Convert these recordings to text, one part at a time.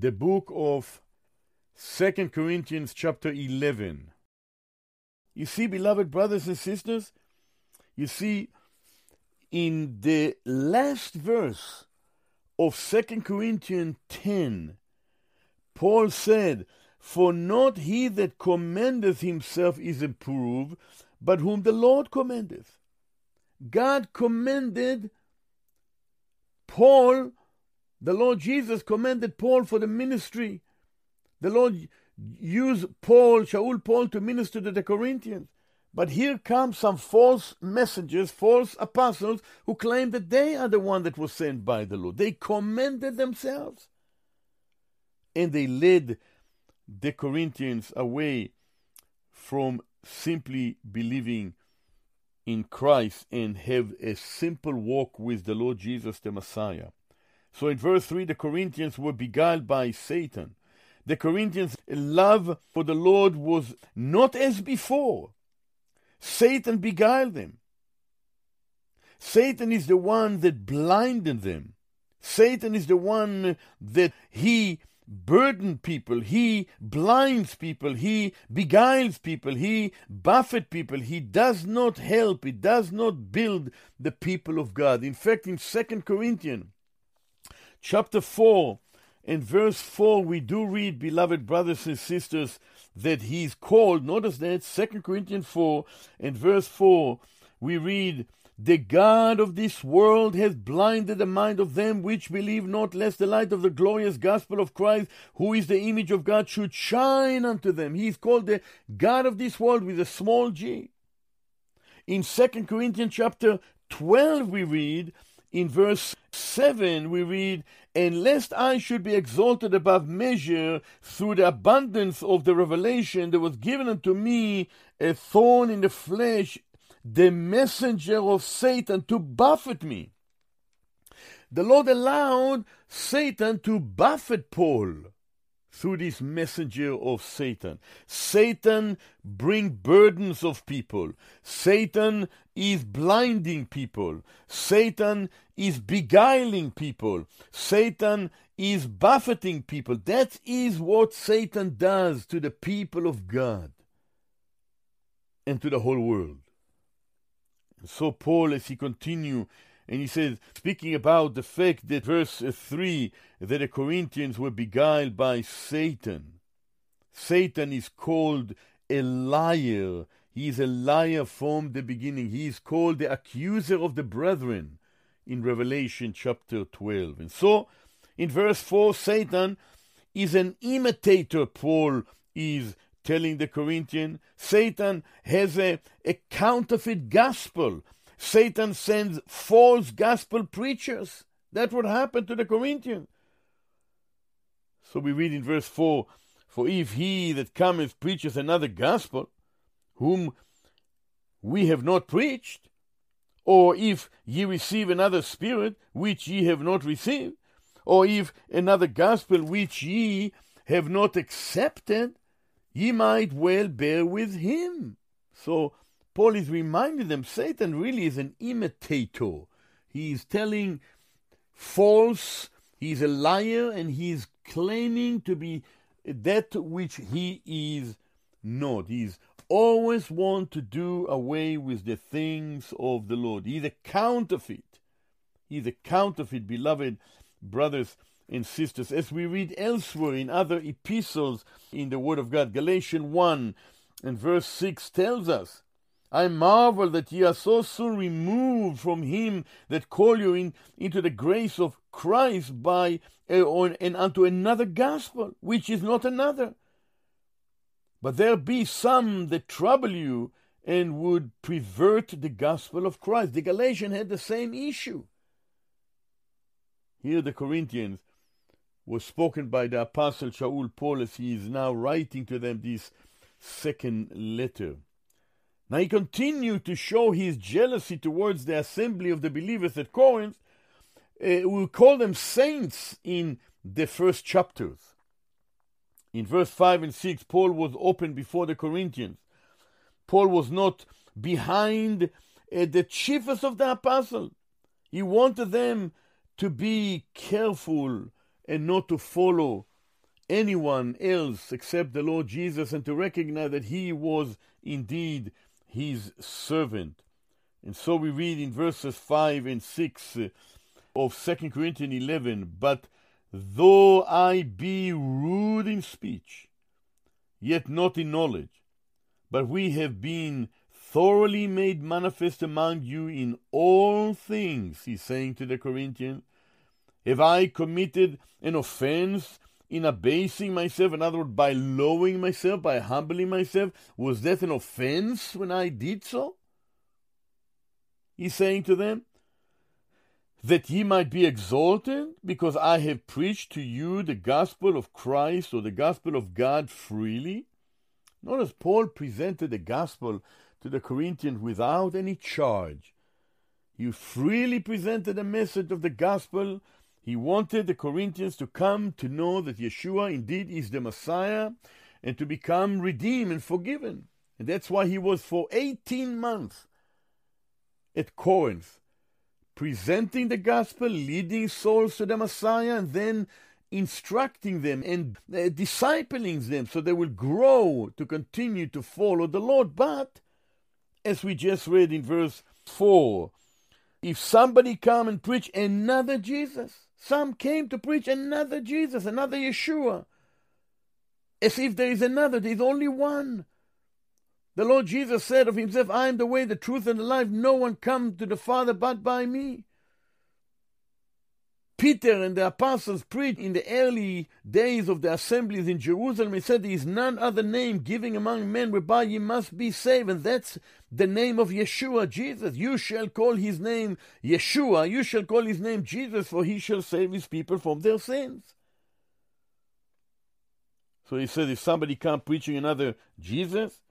the book of Second Corinthians, chapter 11. You see, beloved brothers and sisters, you see, in the last verse of Second Corinthians 10, Paul said, For not he that commendeth himself is approved, but whom the Lord commendeth. God commended Paul, the Lord Jesus commended Paul for the ministry. The Lord used Paul, Shaul Paul, to minister to the Corinthians. But here come some false messengers, false apostles, who claim that they are the one that was sent by the Lord. They commended themselves. And they led the Corinthians away from simply believing in Christ and have a simple walk with the Lord Jesus the Messiah. So in verse 3, the Corinthians were beguiled by Satan. The Corinthians' love for the Lord was not as before. Satan beguiled them. Satan is the one that blinded them. Satan is the one that he burden people, he blinds people, he beguiles people, he buffet people, he does not help, he does not build the people of God. In fact, in Second Corinthians chapter 4 and verse 4, we do read, beloved brothers and sisters, that he's called, notice that, Second Corinthians 4 and verse 4, we read, the God of this world has blinded the mind of them which believe not, lest the light of the glorious gospel of Christ, who is the image of God, should shine unto them. He is called the God of this world with a small g. In 2 Corinthians chapter 12, we read, in verse 7, we read, And lest I should be exalted above measure through the abundance of the revelation, there was given unto me a thorn in the flesh, the messenger of Satan to buffet me. The Lord allowed Satan to buffet Paul through this messenger of Satan. Satan bring burdens of people. Satan is blinding people. Satan is beguiling people. Satan is buffeting people. That is what Satan does to the people of God and to the whole world. So Paul, as he continue, and he says, speaking about the fact that verse 3, that the Corinthians were beguiled by Satan. Satan is called a liar. He is a liar from the beginning. He is called the accuser of the brethren in Revelation chapter 12. And so, in verse 4, Satan is an imitator, Paul is telling the Corinthian. Satan has a, a counterfeit gospel. Satan sends false gospel preachers. That's what happened to the Corinthians. So we read in verse 4 For if he that cometh preaches another gospel, whom we have not preached, or if ye receive another spirit which ye have not received, or if another gospel which ye have not accepted, ye might well bear with him. So Paul is reminding them Satan really is an imitator. He is telling false, he's a liar, and he is claiming to be that which he is not. He's always want to do away with the things of the Lord. He's a counterfeit. He's a counterfeit, beloved brothers and sisters, as we read elsewhere in other epistles in the Word of God. Galatians 1 and verse 6 tells us, I marvel that ye are so soon removed from him that call you in, into the grace of Christ by uh, and unto another gospel, which is not another. But there be some that trouble you and would pervert the gospel of Christ. The Galatians had the same issue. Here the Corinthians was spoken by the apostle Shaul Paul as he is now writing to them this second letter. Now he continued to show his jealousy towards the assembly of the believers at Corinth. Uh, we'll call them saints in the first chapters. In verse 5 and 6, Paul was open before the Corinthians. Paul was not behind uh, the chiefest of the apostles. He wanted them to be careful and not to follow anyone else except the Lord Jesus and to recognize that he was indeed his servant. And so we read in verses 5 and 6 uh, of 2 Corinthians 11 But though I be rude in speech, yet not in knowledge, but we have been thoroughly made manifest among you in all things, he's saying to the Corinthians. Have I committed an offense in abasing myself? In other words, by lowering myself, by humbling myself? Was that an offense when I did so? He's saying to them, that ye might be exalted, because I have preached to you the gospel of Christ or the gospel of God freely. Notice Paul presented the gospel to the Corinthians without any charge. He freely presented the message of the gospel. He wanted the Corinthians to come to know that Yeshua indeed is the Messiah and to become redeemed and forgiven. And that's why he was for 18 months at Corinth, presenting the gospel, leading souls to the Messiah, and then instructing them and uh, discipling them so they will grow to continue to follow the Lord. But, as we just read in verse 4, if somebody come and preach another Jesus, some came to preach another Jesus, another Yeshua, as if there is another, there is only one. The Lord Jesus said of himself, I am the way, the truth, and the life. No one comes to the Father but by me. Peter and the apostles preached in the early days of the assemblies in Jerusalem. He said, There is none other name given among men whereby ye must be saved. And that's the name of Yeshua, Jesus. You shall call his name Yeshua. You shall call his name Jesus, for he shall save his people from their sins. So he said, If somebody come preaching another Jesus,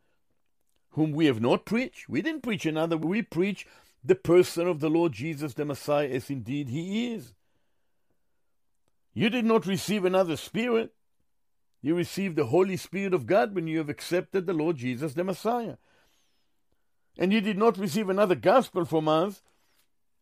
whom we have not preached, we didn't preach another, we preach the person of the Lord Jesus, the Messiah, as indeed he is. You did not receive another spirit. You received the Holy Spirit of God when you have accepted the Lord Jesus, the Messiah. And you did not receive another gospel from us.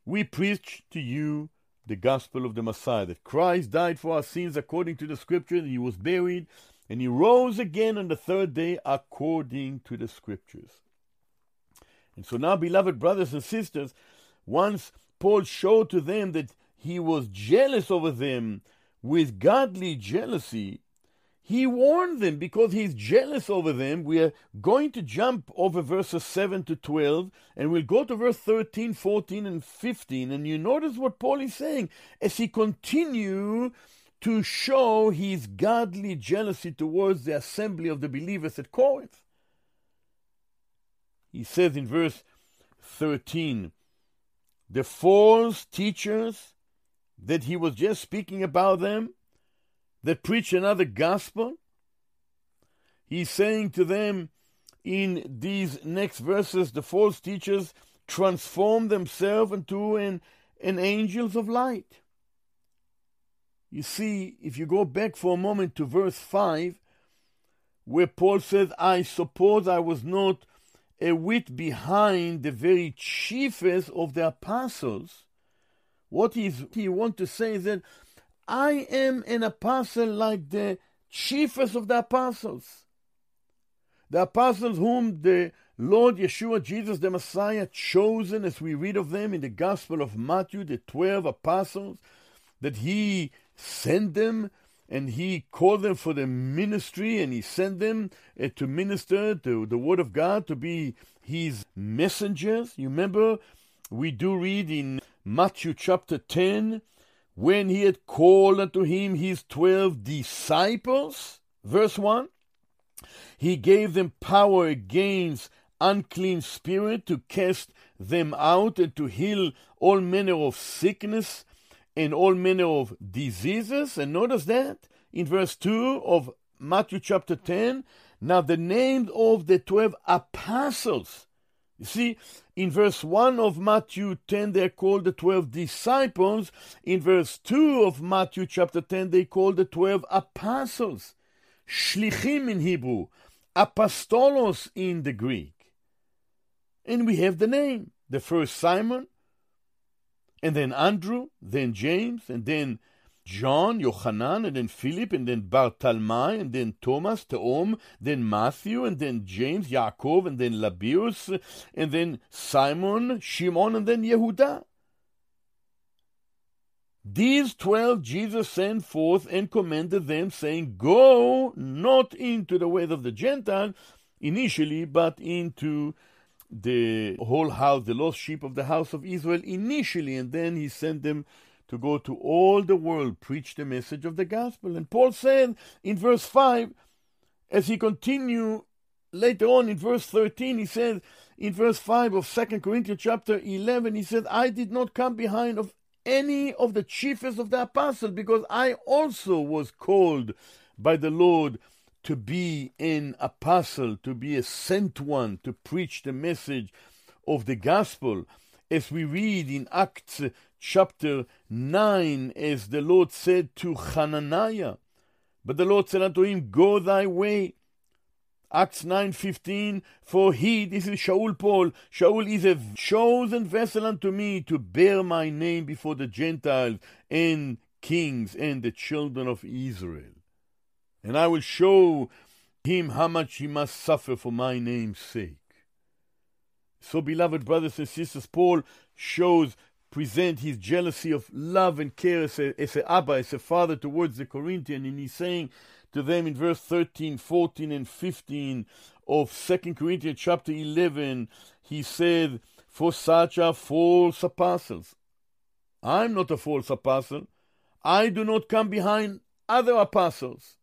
We preach to you the gospel of the Messiah, that Christ died for our sins according to the scripture, that he was buried, and he rose again on the third day according to the scriptures. And so now, beloved brothers and sisters, once Paul showed to them that he was jealous over them with godly jealousy, he warned them because he's jealous over them. We are going to jump over verses 7 to 12, and we'll go to verse 13, 14, and 15. And you notice what Paul is saying as he continues to show his godly jealousy towards the assembly of the believers at Corinth. He says in verse 13, the false teachers that he was just speaking about them that preach another gospel. He's saying to them in these next verses, the false teachers transform themselves into an, an angels of light. You see, if you go back for a moment to verse 5, where Paul says, I suppose I was not a whit behind the very chiefest of the apostles, what he want to say is that I am an apostle like the chiefest of the apostles. The apostles whom the Lord Yeshua, Jesus the Messiah, chosen as we read of them in the Gospel of Matthew, the 12 apostles, that he sent them and he called them for the ministry and he sent them uh, to minister to the word of God, to be his messengers. You remember, we do read in Matthew chapter 10, when he had called unto him his twelve disciples, verse 1, he gave them power against unclean spirit to cast them out and to heal all manner of sickness and all manner of diseases. And notice that in verse 2 of Matthew chapter 10. Now, the names of the 12 apostles you see, in verse 1 of Matthew 10, they're called the 12 disciples. In verse 2 of Matthew chapter 10, they call the 12 apostles. Shlichim in Hebrew, apostolos in the Greek. And we have the name. The first Simon, and then Andrew, then James, and then John, Yochanan, and then Philip, and then Bartalmai, and then Thomas, Teom, then Matthew, and then James, Yaakov, and then Lebbaeus, and then Simon, Shimon, and then Yehuda. These twelve Jesus sent forth and commanded them, saying, Go not into the ways of the Gentiles initially, but into the whole house, the lost sheep of the house of Israel initially, and then he sent them to go to all the world, preach the message of the gospel. And Paul said in verse 5, as he continued later on in verse 13, he says, in verse 5 of 2 Corinthians chapter 11, he said, I did not come behind of any of the chiefest of the apostles, because I also was called by the Lord to be an apostle, to be a sent one, to preach the message of the gospel. As we read in Acts chapter 9, as the Lord said to Hananiah, but the Lord said unto him, Go thy way, Acts 9:15 For he this is Shaul Paul Shaul is a chosen vessel unto me to bear my name before the Gentiles and kings and the children of Israel and I will show him how much he must suffer for my name's sake so beloved brothers and sisters Paul shows present his jealousy of love and care as a, as a Abba, as a father towards the Corinthian, and he's saying to them in verse 13, 14, and 15 of 2 Corinthians chapter 11, he said, For such are false apostles. I'm not a false apostle. I do not come behind other apostles.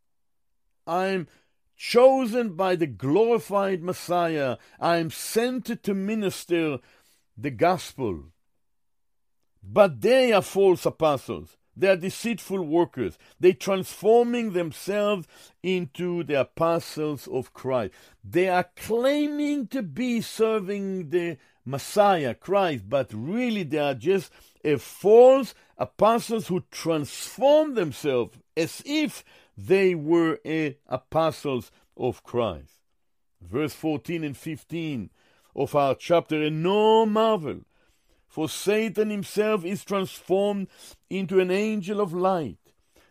I'm chosen by the glorified Messiah. I am sent to minister the gospel. But they are false apostles. They are deceitful workers. They transforming themselves into the apostles of Christ. They are claiming to be serving the Messiah, Christ, but really they are just a false apostles who transform themselves as if they were apostles of Christ. Verse 14 and 15 of our chapter, and no marvel for Satan himself is transformed into an angel of light.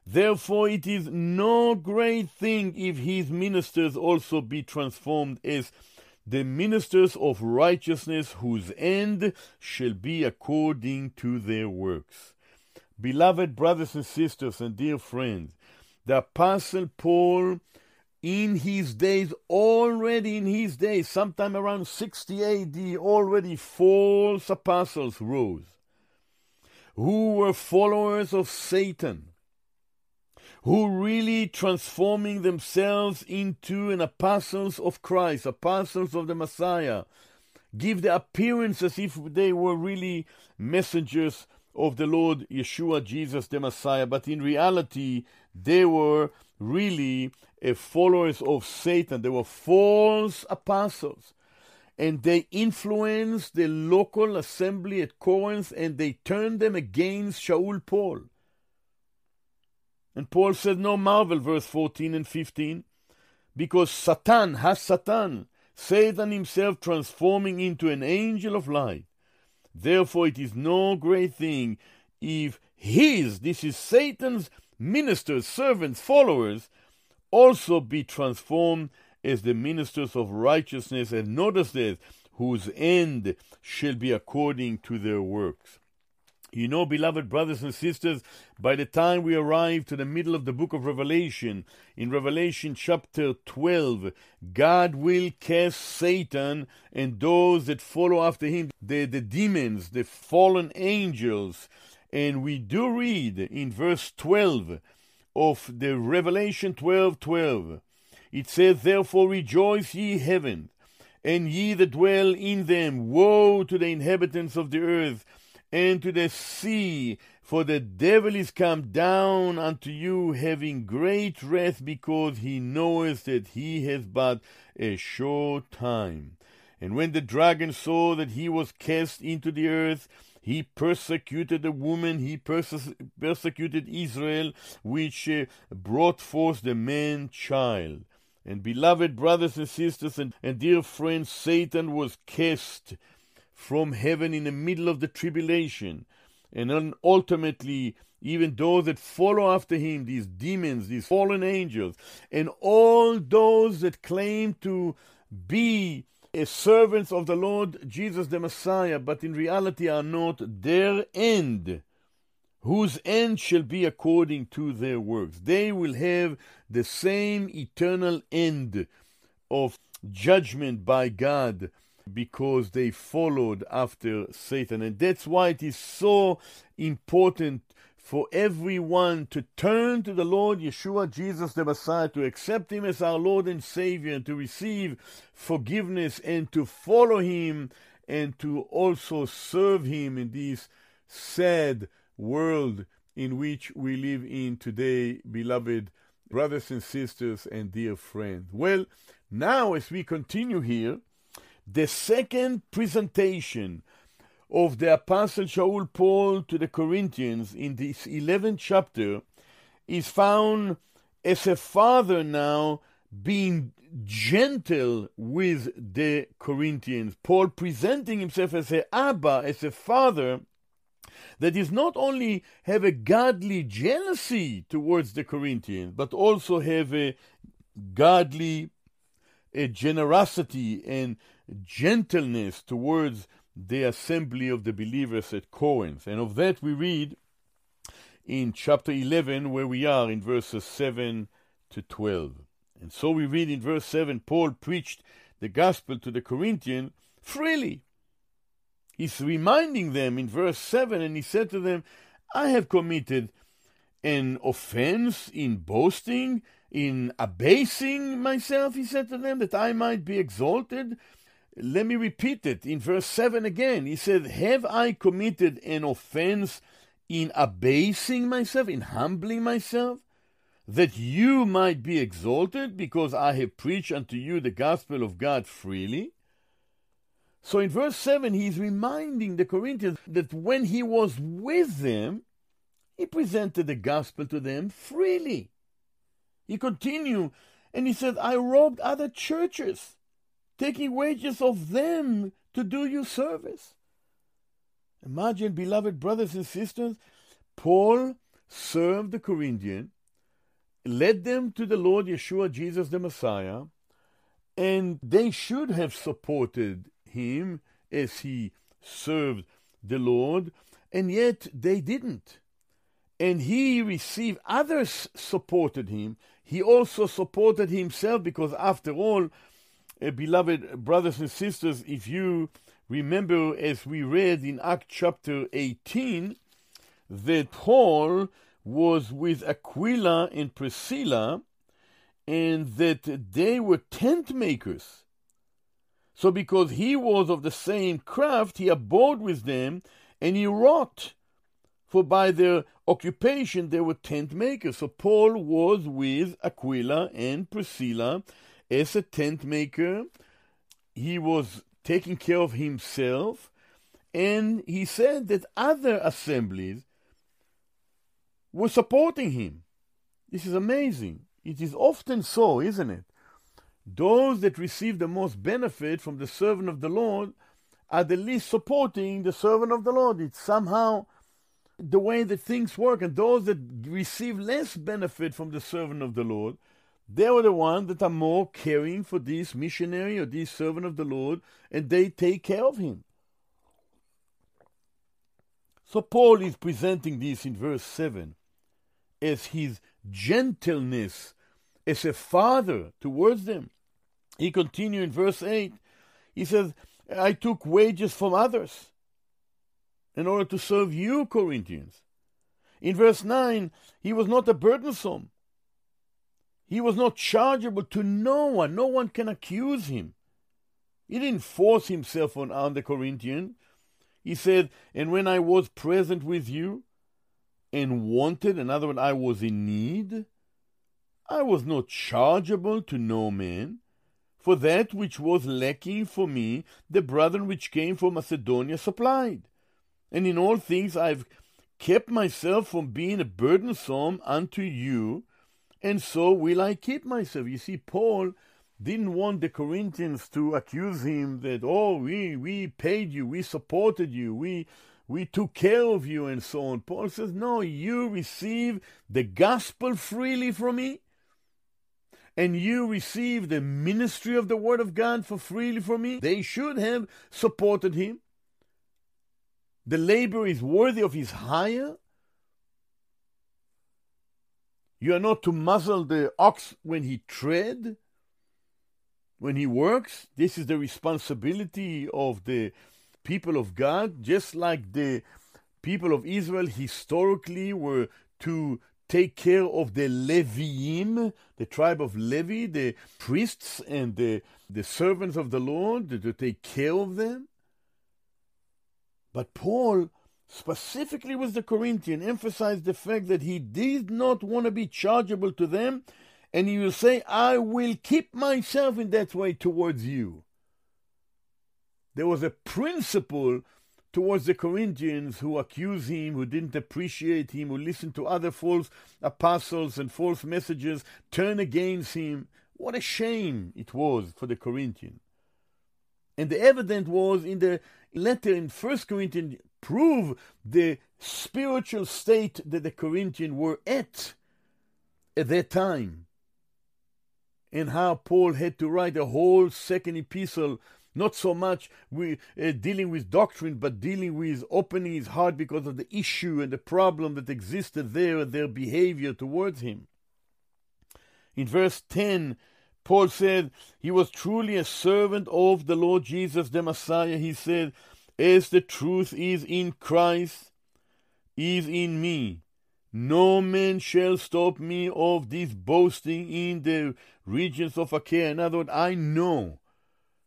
Therefore, it is no great thing if his ministers also be transformed as the ministers of righteousness, whose end shall be according to their works. Beloved brothers and sisters and dear friends, the Apostle Paul in his days, already in his days, sometime around 60 AD, already false apostles rose who were followers of Satan, who really transforming themselves into an apostles of Christ, apostles of the Messiah, give the appearance as if they were really messengers of the Lord Yeshua, Jesus the Messiah, but in reality, they were really uh, followers of Satan. They were false apostles. And they influenced the local assembly at Corinth and they turned them against Shaul Paul. And Paul said, No marvel, verse 14 and 15, because Satan has Satan, Satan himself transforming into an angel of light. Therefore, it is no great thing if his, this is Satan's ministers, servants, followers, also be transformed as the ministers of righteousness. And notice this, whose end shall be according to their works. You know, beloved brothers and sisters, by the time we arrive to the middle of the book of Revelation, in Revelation chapter 12, God will cast Satan and those that follow after him, the, the demons, the fallen angels, and we do read in verse 12 of the Revelation 12 12. It says, Therefore rejoice ye heaven, and ye that dwell in them. Woe to the inhabitants of the earth, and to the sea, for the devil is come down unto you, having great wrath, because he knoweth that he hath but a short time. And when the dragon saw that he was cast into the earth, he persecuted the woman, he perse- persecuted Israel, which uh, brought forth the man child. And beloved brothers and sisters and, and dear friends, Satan was cast from heaven in the middle of the tribulation. And then ultimately, even those that follow after him, these demons, these fallen angels, and all those that claim to be a servants of the Lord Jesus the Messiah, but in reality are not their end, whose end shall be according to their works. They will have the same eternal end of judgment by God because they followed after Satan. And that's why it is so important for everyone to turn to the Lord Yeshua, Jesus the Messiah, to accept Him as our Lord and Savior, and to receive forgiveness, and to follow Him, and to also serve Him in this sad world in which we live in today, beloved brothers and sisters and dear friends. Well, now as we continue here, the second presentation of the Apostle Shaul Paul to the Corinthians in this 11th chapter is found as a father now being gentle with the Corinthians. Paul presenting himself as a Abba, as a father that is not only have a godly jealousy towards the Corinthians, but also have a godly a generosity and gentleness towards the assembly of the believers at Corinth. And of that we read in chapter 11, where we are in verses 7 to 12. And so we read in verse 7 Paul preached the gospel to the Corinthians freely. He's reminding them in verse 7, and he said to them, I have committed an offense in boasting, in abasing myself, he said to them, that I might be exalted. Let me repeat it in verse 7 again. He said, Have I committed an offense in abasing myself, in humbling myself, that you might be exalted, because I have preached unto you the gospel of God freely? So in verse 7, he's reminding the Corinthians that when he was with them, he presented the gospel to them freely. He continued and he said, I robbed other churches taking wages of them to do you service. Imagine, beloved brothers and sisters, Paul served the Corinthian, led them to the Lord Yeshua, Jesus the Messiah, and they should have supported him as he served the Lord, and yet they didn't. And he received, others supported him. He also supported himself because, after all, Eh, beloved brothers and sisters, if you remember, as we read in Act chapter 18, that Paul was with Aquila and Priscilla, and that they were tent makers. So, because he was of the same craft, he abode with them and he wrought. For by their occupation they were tent makers. So, Paul was with Aquila and Priscilla, as a tent maker, he was taking care of himself, and he said that other assemblies were supporting him. This is amazing. It is often so, isn't it? Those that receive the most benefit from the servant of the Lord are the least supporting the servant of the Lord. It's somehow the way that things work. And those that receive less benefit from the servant of the Lord they are the ones that are more caring for this missionary or this servant of the Lord, and they take care of him. So Paul is presenting this in verse 7 as his gentleness as a father towards them. He continues in verse 8. He says, I took wages from others in order to serve you, Corinthians. In verse 9, he was not a burdensome, he was not chargeable to no one. No one can accuse him. He didn't force himself on, on the Corinthian. He said, And when I was present with you and wanted, in other words, I was in need, I was not chargeable to no man. For that which was lacking for me, the brethren which came from Macedonia supplied. And in all things I have kept myself from being a burdensome unto you, and so will I keep myself. You see, Paul didn't want the Corinthians to accuse him that, oh, we, we paid you, we supported you, we, we took care of you and so on. Paul says, No, you receive the gospel freely from me, and you receive the ministry of the word of God for freely from me. They should have supported him. The labor is worthy of his hire. You are not to muzzle the ox when he tread, when he works. This is the responsibility of the people of God, just like the people of Israel historically were to take care of the Leviim, the tribe of Levi, the priests and the, the servants of the Lord, to take care of them. But Paul, specifically with the Corinthian, emphasized the fact that he did not want to be chargeable to them, and he will say, I will keep myself in that way towards you. There was a principle towards the Corinthians who accused him, who didn't appreciate him, who listened to other false apostles and false messages, turn against him. What a shame it was for the Corinthians. And the evidence was in the letter in First Corinthians prove the spiritual state that the Corinthians were at at that time. And how Paul had to write a whole second epistle not so much we, uh, dealing with doctrine, but dealing with opening his heart because of the issue and the problem that existed there and their behavior towards him. In verse 10, Paul said, He was truly a servant of the Lord Jesus the Messiah. He said, As the truth is in Christ, is in me. No man shall stop me of this boasting in the regions of Achaia. In other words, I know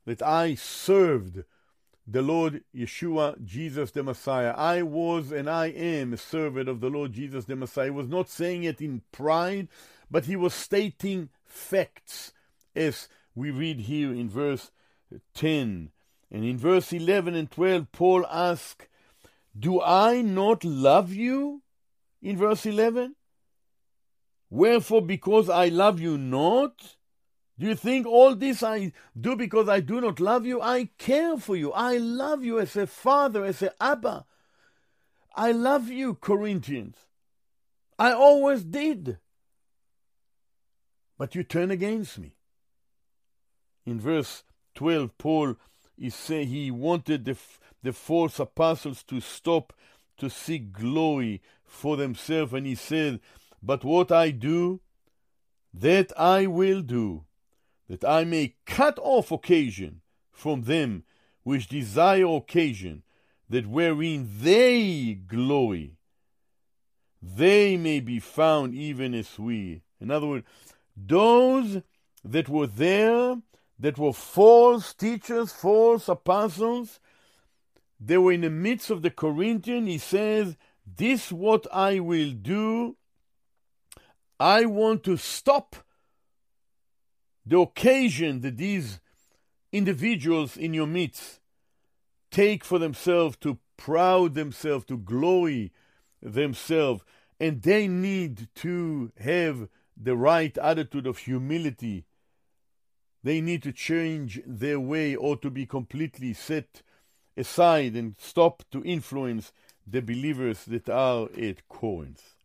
that I served the Lord Yeshua, Jesus the Messiah. I was and I am a servant of the Lord Jesus the Messiah. He was not saying it in pride, but he was stating facts, as we read here in verse 10. And in verse 11 and 12, Paul asks, Do I not love you? In verse 11, Wherefore, because I love you not, do you think all this I do because I do not love you? I care for you. I love you as a father, as a Abba. I love you, Corinthians. I always did. But you turn against me. In verse 12, Paul is saying he wanted the, the false apostles to stop to seek glory for themselves, and he said, But what I do, that I will do that I may cut off occasion from them which desire occasion, that wherein they glory, they may be found even as we. In other words, those that were there, that were false teachers, false apostles, they were in the midst of the Corinthian. He says, This what I will do. I want to stop the occasion that these individuals in your midst take for themselves to proud themselves, to glory themselves, and they need to have the right attitude of humility. They need to change their way or to be completely set aside and stop to influence the believers that are at Corinth.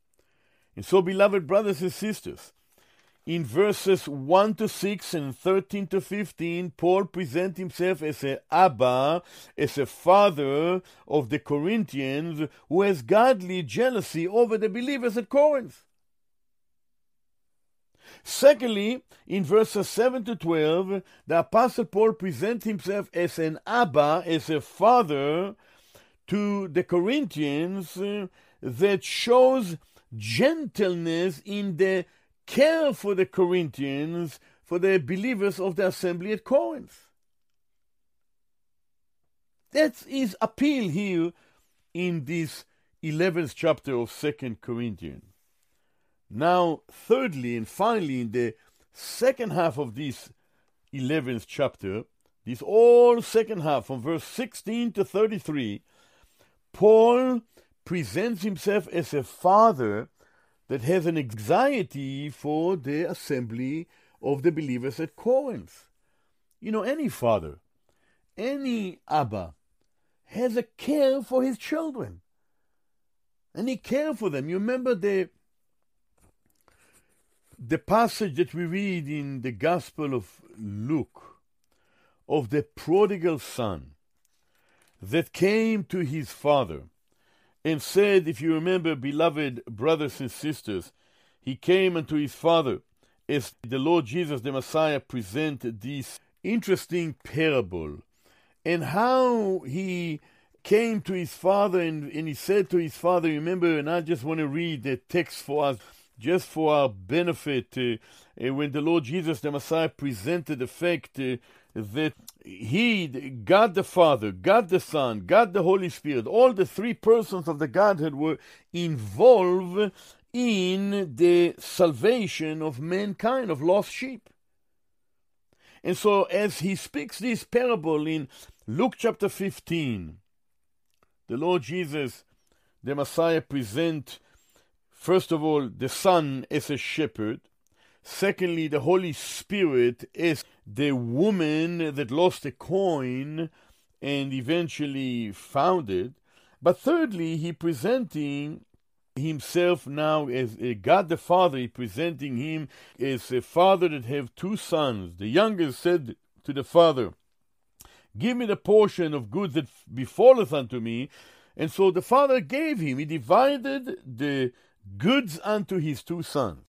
And so, beloved brothers and sisters, in verses 1 to 6 and 13 to 15, Paul presents himself as a Abba, as a father of the Corinthians who has godly jealousy over the believers at Corinth. Secondly, in verses 7 to 12, the Apostle Paul presents himself as an Abba, as a father to the Corinthians that shows gentleness in the care for the Corinthians, for the believers of the assembly at Corinth. That's his appeal here in this 11th chapter of 2nd Corinthians. Now, thirdly and finally, in the second half of this 11th chapter, this all second half from verse 16 to 33, Paul presents himself as a father that has an anxiety for the assembly of the believers at Corinth. You know, any father, any Abba has a care for his children. And he cared for them. You remember the the passage that we read in the Gospel of Luke of the prodigal son that came to his father and said, If you remember, beloved brothers and sisters, he came unto his father as the Lord Jesus the Messiah presented this interesting parable and how he came to his father and, and he said to his father, remember, and I just want to read the text for us, just for our benefit, uh, when the Lord Jesus the Messiah presented the fact uh, that he, God the Father, God the Son, God the Holy Spirit, all the three persons of the Godhead were involved in the salvation of mankind, of lost sheep. And so, as he speaks this parable in Luke chapter 15, the Lord Jesus, the Messiah, present first of all the Son is a shepherd, secondly, the Holy Spirit is the woman that lost a coin and eventually found it. But thirdly, he presenting himself now as God the Father, he presenting him as a father that have two sons. The youngest said to the father, Give me the portion of goods that befalleth unto me. And so the father gave him, he divided the goods unto his two sons.